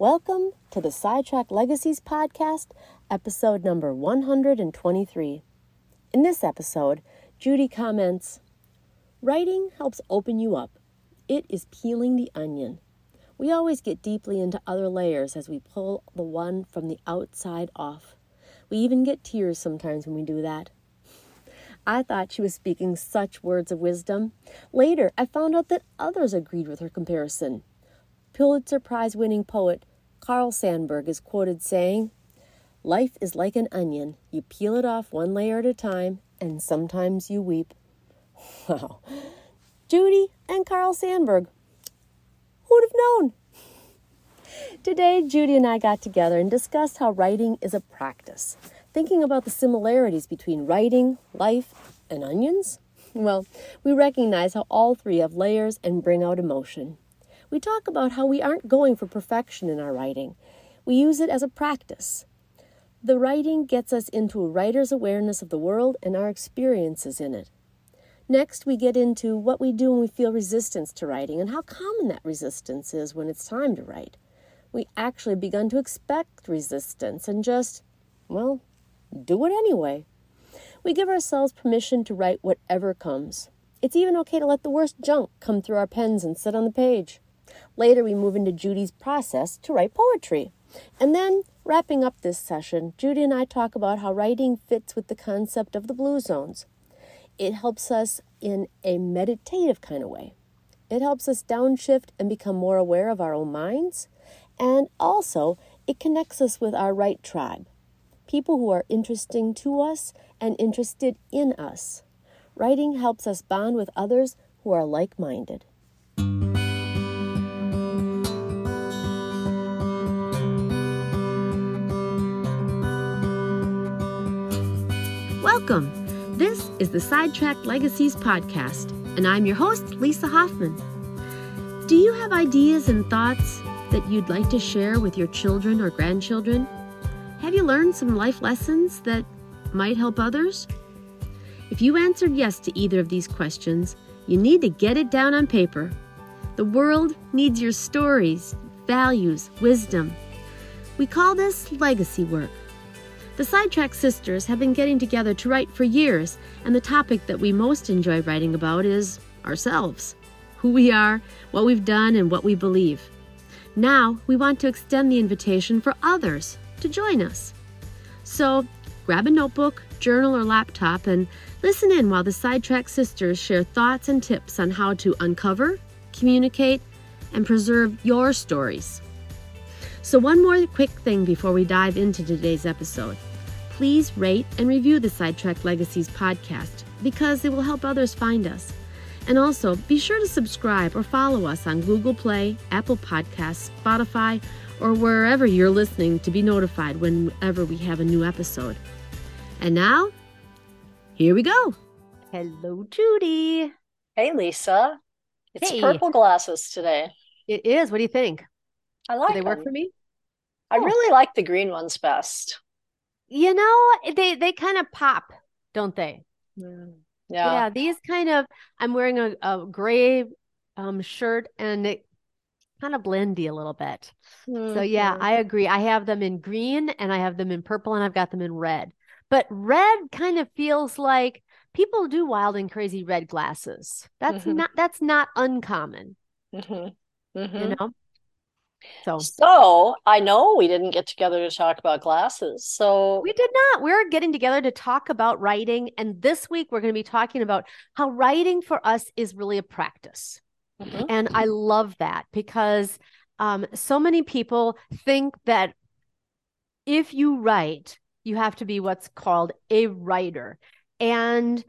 Welcome to the Sidetrack Legacies Podcast, episode number 123. In this episode, Judy comments Writing helps open you up. It is peeling the onion. We always get deeply into other layers as we pull the one from the outside off. We even get tears sometimes when we do that. I thought she was speaking such words of wisdom. Later, I found out that others agreed with her comparison. Pulitzer Prize winning poet Carl Sandburg is quoted saying, Life is like an onion. You peel it off one layer at a time, and sometimes you weep. Wow. Judy and Carl Sandburg. Who'd have known? Today, Judy and I got together and discussed how writing is a practice thinking about the similarities between writing, life, and onions? Well, we recognize how all three have layers and bring out emotion. We talk about how we aren't going for perfection in our writing. We use it as a practice. The writing gets us into a writer's awareness of the world and our experiences in it. Next, we get into what we do when we feel resistance to writing and how common that resistance is when it's time to write. We actually begun to expect resistance and just, well, do it anyway. We give ourselves permission to write whatever comes. It's even okay to let the worst junk come through our pens and sit on the page. Later, we move into Judy's process to write poetry. And then, wrapping up this session, Judy and I talk about how writing fits with the concept of the blue zones. It helps us in a meditative kind of way. It helps us downshift and become more aware of our own minds. And also, it connects us with our right tribe, people who are interesting to us and interested in us. Writing helps us bond with others who are like minded. Welcome. This is the Sidetrack Legacies podcast, and I'm your host, Lisa Hoffman. Do you have ideas and thoughts that you'd like to share with your children or grandchildren? Have you learned some life lessons that might help others? If you answered yes to either of these questions, you need to get it down on paper. The world needs your stories, values, wisdom. We call this legacy work. The Sidetrack Sisters have been getting together to write for years, and the topic that we most enjoy writing about is ourselves who we are, what we've done, and what we believe. Now, we want to extend the invitation for others to join us. So grab a notebook, journal, or laptop and listen in while the Sidetrack Sisters share thoughts and tips on how to uncover, communicate, and preserve your stories. So, one more quick thing before we dive into today's episode. Please rate and review the Sidetrack Legacies podcast because it will help others find us. And also, be sure to subscribe or follow us on Google Play, Apple Podcasts, Spotify, or wherever you're listening to be notified whenever we have a new episode. And now, here we go. Hello, Judy. Hey, Lisa. It's Hey. purple glasses today. It is. What do you think? I like Do they work them. for me? I Oh. really like the green ones best. You know, they they kind of pop, don't they? Yeah. Yeah, these kind of. I'm wearing a, a gray um, shirt, and it kind of blendy a little bit. So yeah, Mhm. I agree. I have them in green and I have them in purple and I've got them in red. But red kind of feels like people do wild and crazy red glasses. That's Mhm. not that's not uncommon, Mhm. you Mhm. know? So So I know we didn't get together to talk about glasses. So we did not. We're getting together to talk about writing and this week we're going to be talking about how writing for us is really a practice. Mhm. And I love that because um, so many people think that if you write, you have to be what's called a writer. And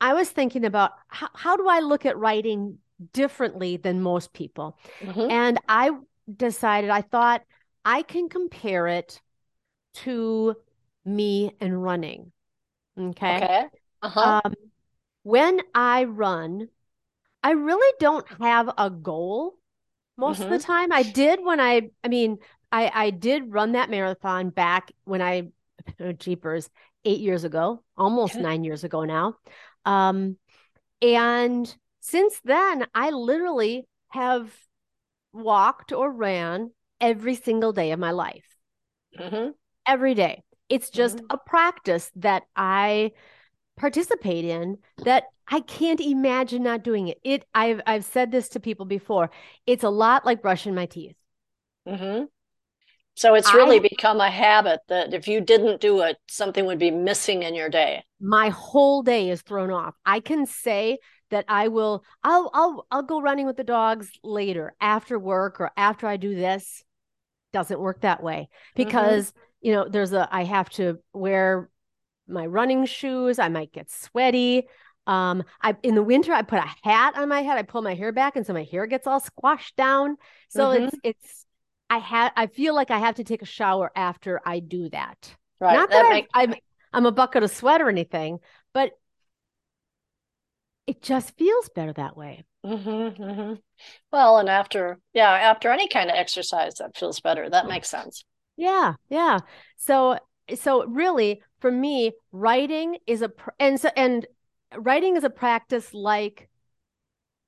I was thinking about how, how do I look at writing differently than most people? Mhm. And I decided, I thought I can compare it to me and running. Okay. okay. Uh-huh. Um, when I run, I really don't have a goal most of the time. I did when I, I mean, I, I did run that marathon back when I, oh, jeepers, eight years ago, almost nine years ago now. Um, and since then, I literally have walked or ran every single day of my life. hmm Every day. It's just Mhm. a practice that I participate in that I can't imagine not doing it. It I've I've said this to people before. It's a lot like brushing my teeth. Mm-hmm. So it's I- really become a habit that if you didn't do it, something would be missing in your day. My whole day is thrown off. I can say that I will I'll I'll I'll go running with the dogs later after work or after I do this. Doesn't work that way because you know there's a I have to wear my running shoes. I might get sweaty. Um, I in the winter I put a hat on my head. I pull my hair back, and so my hair gets all squashed down. So Mhm. it's it's I have I feel like I have to take a shower after I do that. Right. Not that that, make- I, I'm I'm a bucket of sweat or anything, but it just feels better that way. hmm hmm Well, and after, yeah, after any kind of exercise that feels better, that makes sense. Yeah, yeah. So so really for me, writing is a pr- and so and writing is a practice like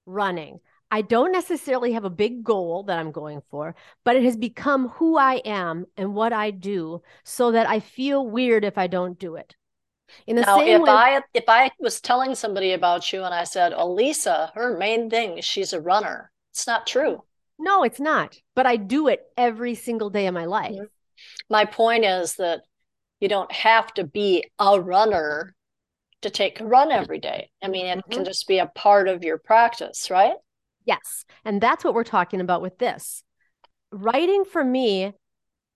running. I don't necessarily have a big goal that I'm going for, but it has become who I am and what I do so that I feel weird if I don't do it. In the Now, same if way, I if I was telling somebody about you and I said, "Oh, Lisa, her main thing is she's a runner," it's not true. no, it's not, but I do it every single day of my life. Mhm. My point is that you don't have to be a runner to take a run every day. I mean, it can just be a part of your practice, right? Yes. And that's what we're talking about with this. Writing for me,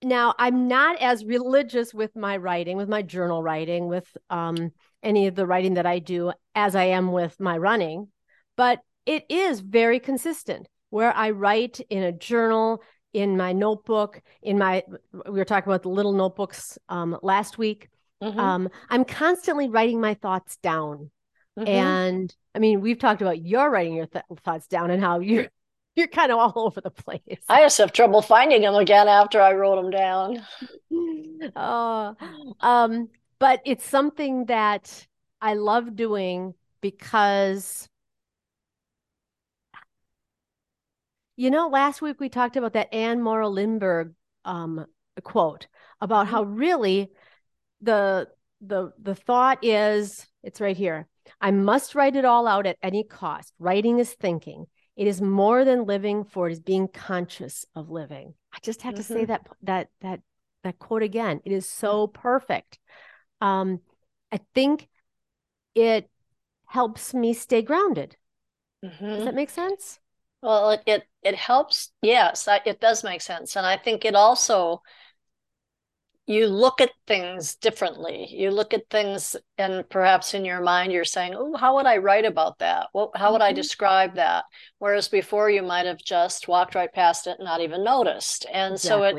now I'm not as religious with my writing, with my journal writing, with um, any of the writing that I do as I am with my running, but it is very consistent where I write in a journal, in my notebook, in my, we were talking about the little notebooks um, last week. Mhm. Um, I'm constantly writing my thoughts down. Mhm. And I mean, we've talked about your writing your th- thoughts down and how you're you're kind of all over the place. I just have trouble finding them again after I wrote them down. Oh, um, but it's something that I love doing because you know, last week we talked about that Anne Morrow Lindbergh um quote about how really the the the thought is it's right here. I must write it all out at any cost. Writing is thinking. It is more than living, for it is being conscious of living. I just have to say Mhm. that that that that quote again. It is so perfect. Um, I think it helps me stay grounded. Does Mhm. that make sense? Well, it, it it helps. Yes, I, it does make sense, and I think it also you look at things differently. You look at things, and perhaps in your mind you're saying, "Oh, how would I write about that? What, how would I Mhm. describe that?" Whereas before you might have just walked right past it and not even noticed. And so it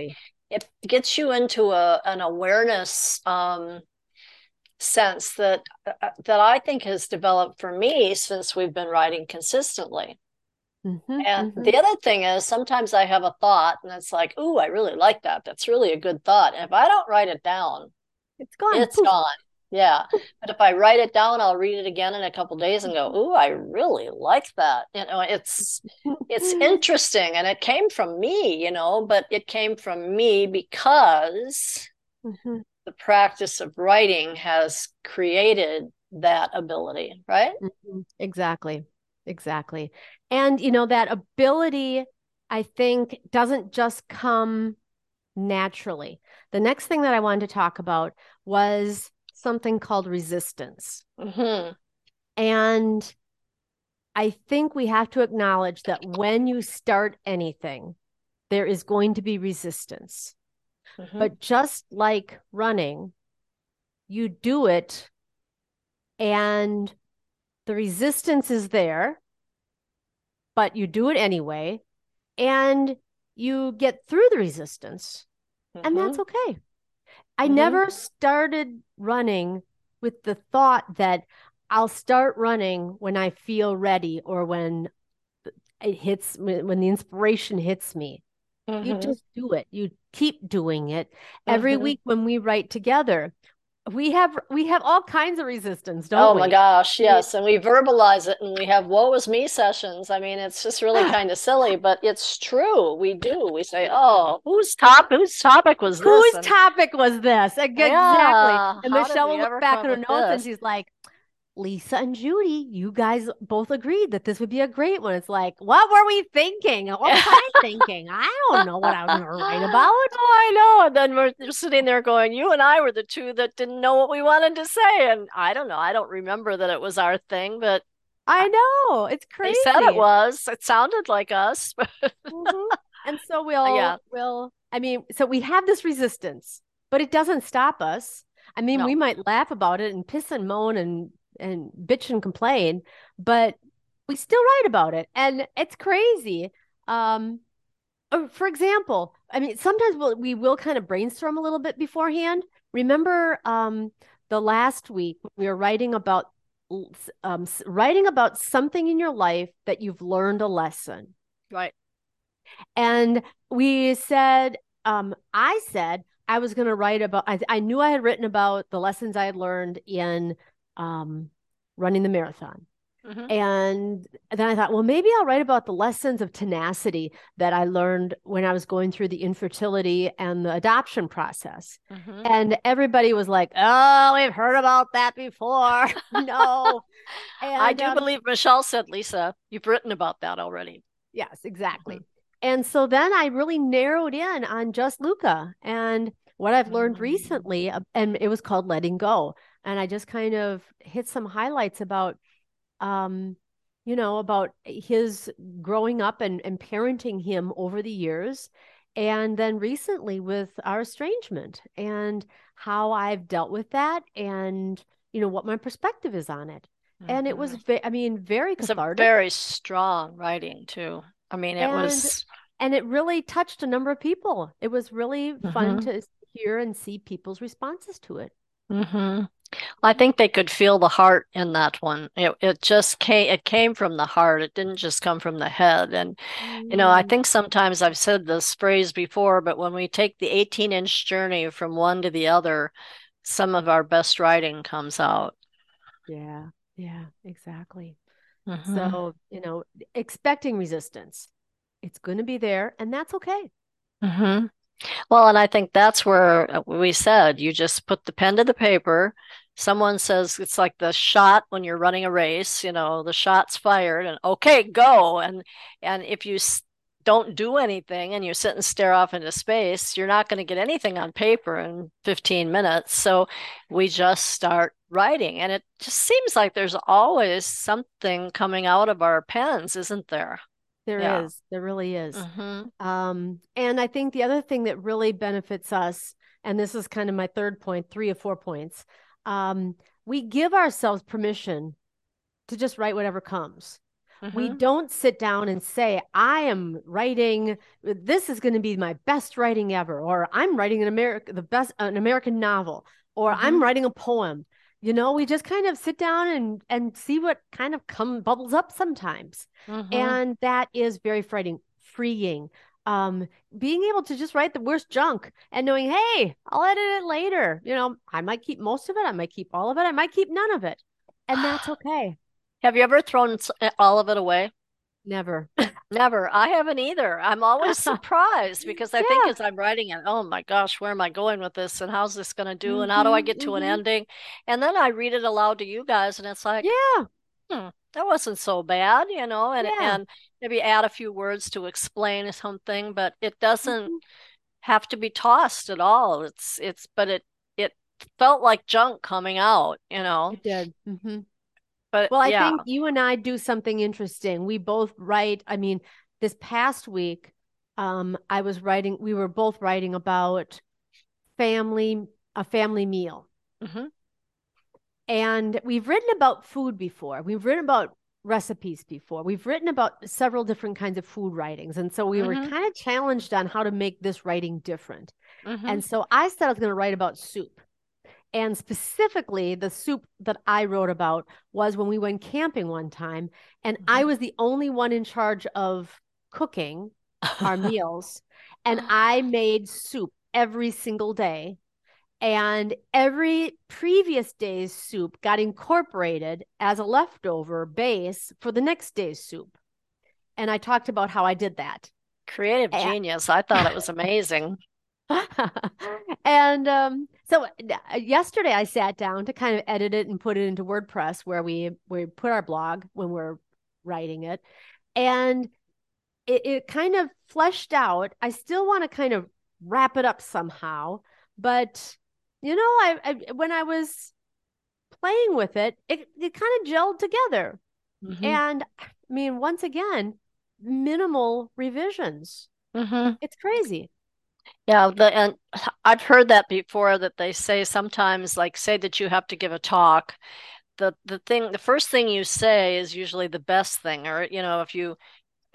it gets you into a an awareness um, sense that uh, that I think has developed for me since we've been writing consistently. Mhm, And mhm. the other thing is sometimes I have a thought and it's like, "Ooh, I really like that. That's really a good thought." And if I don't write it down, It's gone. it's Poof. gone. Yeah. But if I write it down, I'll read it again in a couple days and go, "Ooh, I really like that." You know, it's it's interesting and it came from me, you know, but it came from me because Mhm, the practice of writing has created that ability, right? mhm. Exactly. Exactly. And you know, that ability, I think, doesn't just come naturally. The next thing that I wanted to talk about was something called resistance. hmm And I think we have to acknowledge that when you start anything, there is going to be resistance. hmm But just like running, you do it and the resistance is there, but you do it anyway, and you get through the resistance, and that's okay. I Mhm. never started running with the thought that I'll start running when I feel ready or when it hits when the inspiration hits me. You Mhm. just do it. You keep doing it. Every Mhm. week when we write together, we have we have all kinds of resistance, don't oh we? oh we? my gosh, yes. And we verbalize it and we have woe is me sessions. I mean, it's just really kind of silly, but it's true. We do. We say, Oh, whose top whose topic was this? Whose And- topic was this? Exactly. Yeah, And Michelle will look back at her notes with and she's like, Lisa and Judy, you guys both agreed that this would be a great one. It's like, what were we thinking? What was I thinking? I don't know what I was write about. Oh, I know. And then we're sitting there going, You and I were the two that didn't know what we wanted to say. And I don't know. I don't remember that it was our thing, but I know. It's crazy. they said it was. It sounded like us. Mhm. And so we'll, Yeah. we'll, I mean, so we have this resistance, but it doesn't stop us. I mean, No. we might laugh about it and piss and moan and and bitch and complain, but we still write about it, and it's crazy. Um, uh, for example, I mean, sometimes we'll, we will kind of brainstorm a little bit beforehand. Remember, um, the last week we were writing about um, writing about something in your life that you've learned a lesson. right. And we said, um, I said I was going to write about, I, I knew I had written about the lessons I had learned in um, running the marathon. Mhm. And then I thought, well, maybe I'll write about the lessons of tenacity that I learned when I was going through the infertility and the adoption process. Mhm. And everybody was like, oh, we've heard about that before. no. I do um, believe Michelle said, Lisa, you've written about that already. Yes, exactly. Mm-hmm. And so then I really narrowed in on just Luca and what I've learned Mm. recently, uh, and it was called Letting Go. And I just kind of hit some highlights about, um, you know, about his growing up and, and parenting him over the years. And then recently with our estrangement and how I've dealt with that and, you know, what my perspective is on it. And it was, Mhm. ve- I mean, very it's a cathartic. very strong writing too. I mean, it And was and it really touched a number of people. It was really fun Mhm. to hear and see people's responses to it. hmm I think they could feel the heart in that one. It it just came it came from the heart. It didn't just come from the head. And you know, I Mm, think sometimes I've said this phrase before, but when we take the 18 inch journey from one to the other, some of our best writing comes out. yeah, yeah, exactly. Mhm. So, you know, expecting resistance. It's going to be there, and that's okay. hmm Well, and I think that's where uh, we said you just put the pen to the paper. Someone says it's like the shot when you're running a race, you know, the shot's fired and okay, go. And and if you don't do anything and you sit and stare off into space, you're not going to get anything on paper in 15 minutes. So we just start writing, and it just seems like there's always something coming out of our pens, isn't there? There Yeah. is, there really is. hmm Um, and I think the other thing that really benefits us, and this is kind of my third point, three or four points, um, we give ourselves permission to just write whatever comes. We hmm don't sit down and say, I am writing, this is going to be my best writing ever, or I'm writing an American, the best, an American novel, or I'm Mhm. writing a poem. You know, we just kind of sit down and and see what kind of come bubbles up sometimes. hmm And that is very frightening, freeing. Um, being able to just write the worst junk and knowing, hey, I'll edit it later. You know, I might keep most of it, I might keep all of it, I might keep none of it. And that's okay. Have you ever thrown eh, all of it away? Never. Never. I haven't either. I'm always surprised because I think as I'm writing it, oh my gosh, where am I going with this? And how's this going to do? And how do I Mhm, get to an mhm. ending? And then I read it aloud to you guys, and it's like, Yeah. hmm, that wasn't so bad, you know, and Yeah. and maybe add a few words to explain something, but it doesn't Mhm. have to be tossed at all. It's it's but it it felt like junk coming out, you know. It did. But Well, I yeah. think you and I do something interesting. We both write, I mean, this past week, um, I was writing, we were both writing about family, a family meal. Mhm. And we've written about food before. We've written about recipes before. We've written about several different kinds of food writings. And so we were Mhm. kind of challenged on how to make this writing different. Mhm. And so I said I was going to write about soup. And specifically, the soup that I wrote about was when we went camping one time, and I Mhm. was the only one in charge of cooking our meals. And I made soup every single day. and every previous day's soup got incorporated as a leftover base for the next day's soup. And I talked about how I did that. Creative and- genius. I thought it was amazing. and um, so uh, yesterday I sat down to kind of edit it and put it into WordPress where we we put our blog when we're writing it. And it, it kind of fleshed out. I still want to kind of wrap it up somehow, but you know, I, I when I was playing with it, it it kind of gelled together. Mm-hmm. And I mean, once again, minimal revisions. Mm-hmm. It's crazy. Yeah, the and I've heard that before that they say sometimes like say that you have to give a talk the the thing the first thing you say is usually the best thing or you know if you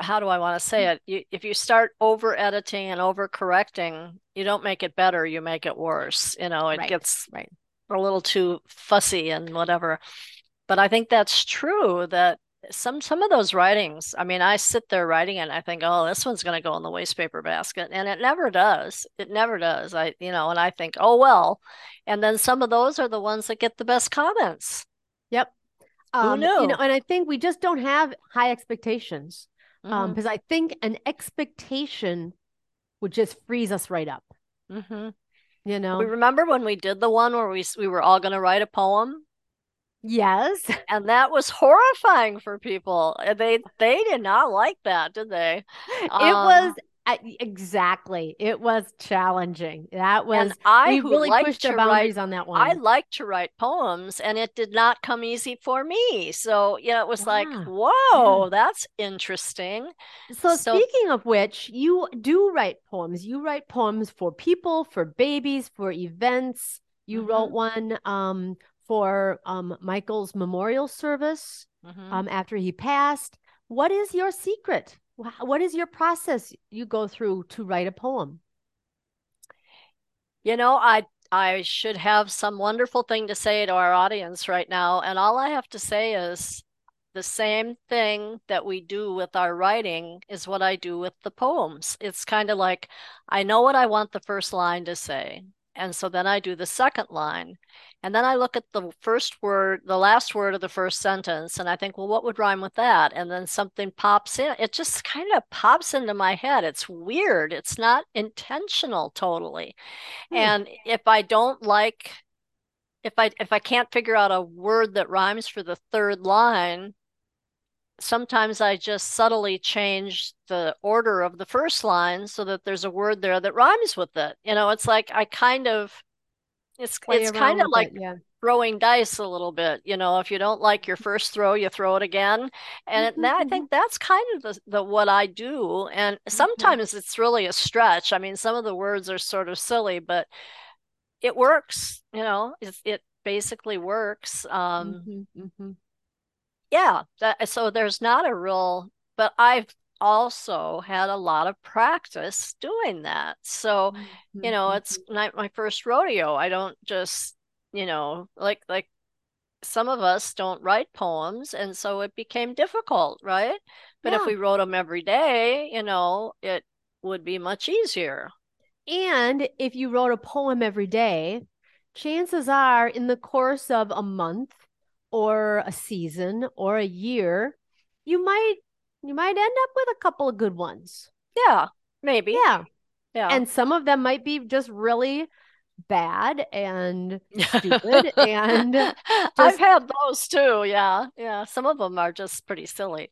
how do I want to say it? You, if you start over editing and over correcting, you don't make it better, you make it worse. You know, it right. gets right. a little too fussy and whatever. But I think that's true that some some of those writings, I mean, I sit there writing and I think, oh, this one's going to go in the waste paper basket, and it never does. It never does. I, you know, and I think, oh well, and then some of those are the ones that get the best comments. Yep. Um, Who knew? You know, and I think we just don't have high expectations because um, mm-hmm. um, I think an expectation would just freeze us right up. Mm-hmm. You know, we remember when we did the one where we we were all going to write a poem. Yes, and that was horrifying for people. They they did not like that, did they? It um, was exactly. It was challenging. That was and I we really pushed our boundaries write, on that one. I like to write poems and it did not come easy for me. So, you know, it was yeah. like, whoa, yeah. that's interesting. So, so, speaking of which, you do write poems. You write poems for people, for babies, for events. You mm-hmm. wrote one um, for um, Michael's memorial service mm-hmm. um, after he passed. What is your secret? what is your process you go through to write a poem? You know, I I should have some wonderful thing to say to our audience right now, and all I have to say is the same thing that we do with our writing is what I do with the poems. It's kind of like I know what I want the first line to say. And so then I do the second line. And then I look at the first word, the last word of the first sentence, and I think, well, what would rhyme with that? And then something pops in. It just kind of pops into my head. It's weird. It's not intentional totally. Hmm. And if I don't like, if I if I can't figure out a word that rhymes for the third line, sometimes I just subtly change the order of the first line so that there's a word there that rhymes with it. You know, it's like I kind of it's Play it's kind of like it, yeah. throwing dice a little bit. You know, if you don't like your first throw, you throw it again, and mm-hmm. that, I think that's kind of the, the what I do. And mm-hmm. sometimes mm-hmm. it's really a stretch. I mean, some of the words are sort of silly, but it works. You know, it, it basically works. Um, mm-hmm. Yeah that, so there's not a real but i've also had a lot of practice doing that so mm-hmm. you know it's mm-hmm. not my first rodeo i don't just you know like like some of us don't write poems and so it became difficult right but yeah. if we wrote them every day you know it would be much easier and if you wrote a poem every day chances are in the course of a month or a season or a year, you might you might end up with a couple of good ones. Yeah, maybe. Yeah. Yeah. And some of them might be just really bad and stupid and just... I've had those too. Yeah. Yeah, some of them are just pretty silly.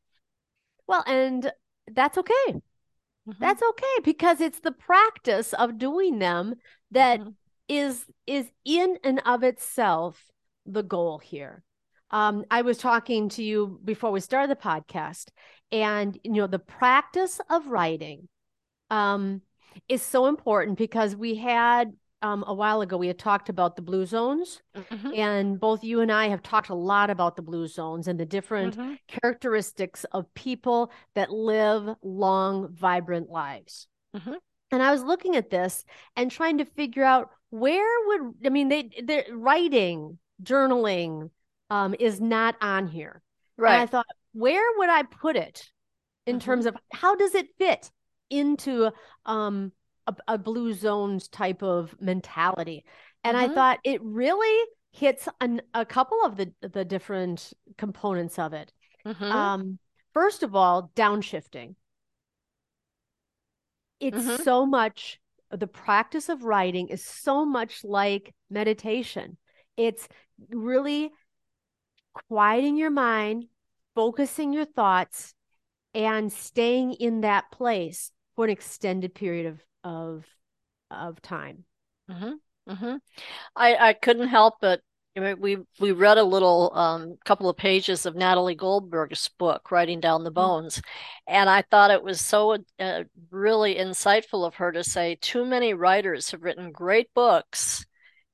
Well, and that's okay. Mm-hmm. That's okay because it's the practice of doing them that mm-hmm. is is in and of itself the goal here um, I was talking to you before we started the podcast, and you know the practice of writing um, is so important because we had um, a while ago we had talked about the blue zones, mm-hmm. and both you and I have talked a lot about the blue zones and the different mm-hmm. characteristics of people that live long, vibrant lives. Mm-hmm. And I was looking at this and trying to figure out where would I mean they they're writing, journaling, um, is not on here. Right. And I thought, where would I put it in mm-hmm. terms of how does it fit into um, a, a blue zones type of mentality? And mm-hmm. I thought it really hits an, a couple of the the different components of it. Mm-hmm. Um, first of all, downshifting. It's mm-hmm. so much the practice of writing is so much like meditation. It's really quieting your mind, focusing your thoughts, and staying in that place for an extended period of of of time. Mm-hmm. Mm-hmm. I I couldn't help but we we read a little um, couple of pages of Natalie Goldberg's book, Writing Down the mm. Bones, mm-hmm. and I thought it was so uh, really insightful of her to say too many writers have written great books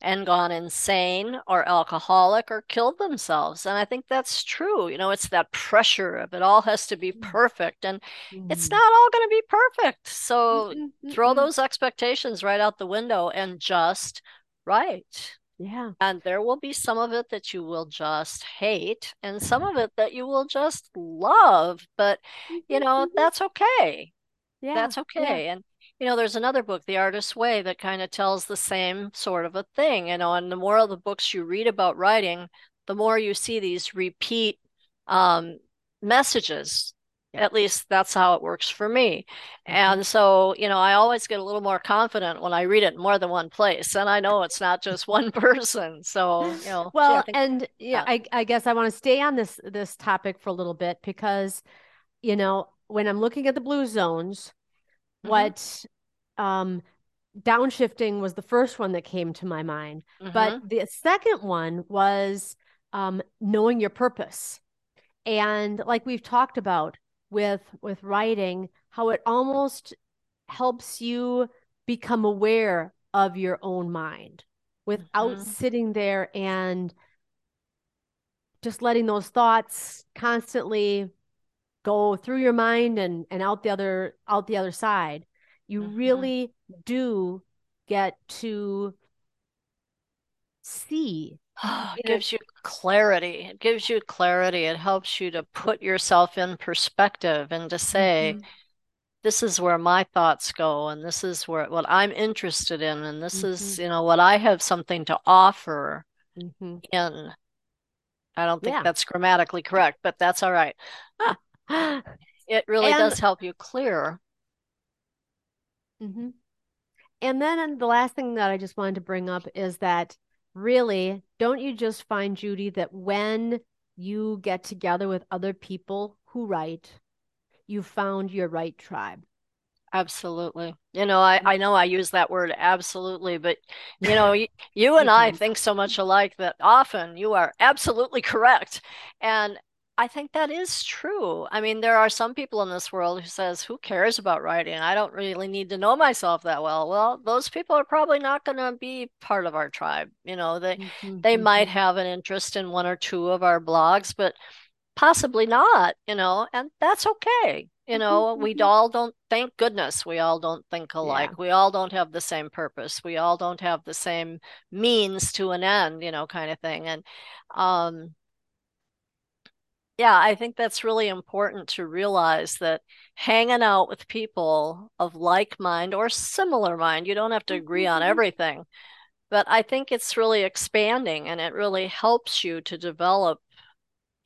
and gone insane or alcoholic or killed themselves. And I think that's true. You know, it's that pressure of it all has to be mm. perfect, and mm-hmm. it's not all going to be perfect. So mm-hmm. throw those expectations right out the window and just write. Yeah. And there will be some of it that you will just hate and some of it that you will just love. But, you know, mm-hmm. that's okay. Yeah. That's okay. Yeah. And, you know, there's another book, The Artist's Way, that kind of tells the same sort of a thing. You know, and the more of the books you read about writing, the more you see these repeat um, messages at least that's how it works for me. Mm-hmm. And so, you know, I always get a little more confident when I read it in more than one place. And I know it's not just one person. So, you know. Well, think, and yeah, I, I guess I want to stay on this this topic for a little bit because, you know, when I'm looking at the blue zones, mm-hmm. what um downshifting was the first one that came to my mind. Mm-hmm. But the second one was um knowing your purpose. And like we've talked about, with with writing how it almost helps you become aware of your own mind without mm-hmm. sitting there and just letting those thoughts constantly go through your mind and and out the other out the other side you mm-hmm. really do get to see it gives you clarity. It gives you clarity. It helps you to put yourself in perspective and to say, mm-hmm. this is where my thoughts go, and this is where what I'm interested in, and this mm-hmm. is, you know, what I have something to offer mm-hmm. in. I don't think yeah. that's grammatically correct, but that's all right. it really and, does help you clear. Mm-hmm. And then the last thing that I just wanted to bring up is that really, don't you just find, Judy, that when you get together with other people who write, you found your right tribe? Absolutely. You know, I, I know I use that word absolutely, but you know, you, you and I think so much alike that often you are absolutely correct. And I think that is true. I mean, there are some people in this world who says, "Who cares about writing? I don't really need to know myself that well." Well, those people are probably not going to be part of our tribe. You know, they mm-hmm. they might mm-hmm. have an interest in one or two of our blogs, but possibly not. You know, and that's okay. You know, mm-hmm. we mm-hmm. all don't. Thank goodness, we all don't think alike. Yeah. We all don't have the same purpose. We all don't have the same means to an end. You know, kind of thing. And um yeah, I think that's really important to realize that hanging out with people of like mind or similar mind, you don't have to agree on mm-hmm. everything, but I think it's really expanding and it really helps you to develop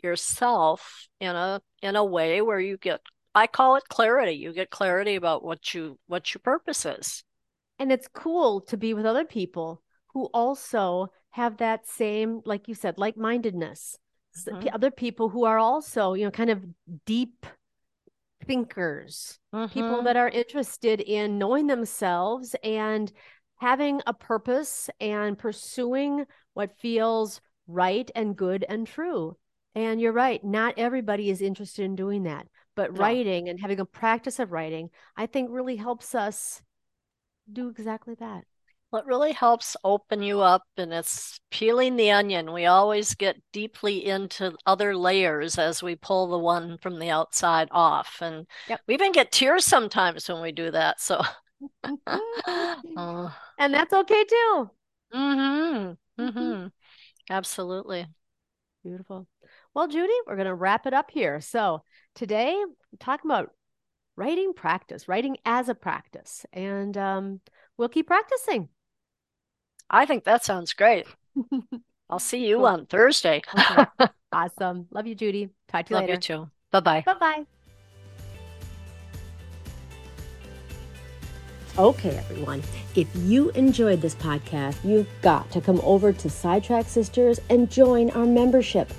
yourself in a in a way where you get I call it clarity. You get clarity about what you what your purpose is. And it's cool to be with other people who also have that same like you said like-mindedness mm-hmm. other people who are also you know kind of deep thinkers mm-hmm. people that are interested in knowing themselves and having a purpose and pursuing what feels right and good and true and you're right not everybody is interested in doing that but no. writing and having a practice of writing i think really helps us do exactly that what really helps open you up and it's peeling the onion. We always get deeply into other layers as we pull the one from the outside off. And yep. we even get tears sometimes when we do that. So uh, and that's okay too. Mm-hmm. Mm-hmm. Absolutely. Beautiful. Well, Judy, we're going to wrap it up here. So today, talking about writing practice, writing as a practice, and um, we'll keep practicing. I think that sounds great. I'll see you Cool. on Thursday. Okay. awesome. Love you, Judy. Talk to you Love later. you too. Bye bye. Bye bye. Okay, everyone. If you enjoyed this podcast, you've got to come over to Sidetrack Sisters and join our membership.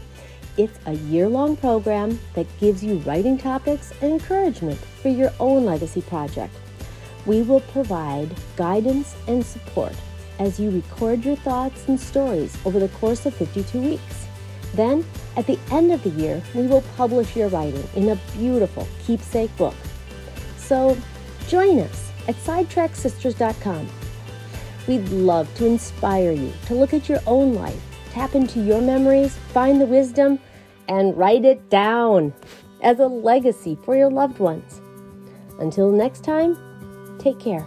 It's a year long program that gives you writing topics and encouragement for your own legacy project. We will provide guidance and support as you record your thoughts and stories over the course of 52 weeks. Then, at the end of the year, we will publish your writing in a beautiful keepsake book. So, join us at sidetracksisters.com. We'd love to inspire you to look at your own life, tap into your memories, find the wisdom, and write it down as a legacy for your loved ones. Until next time, take care.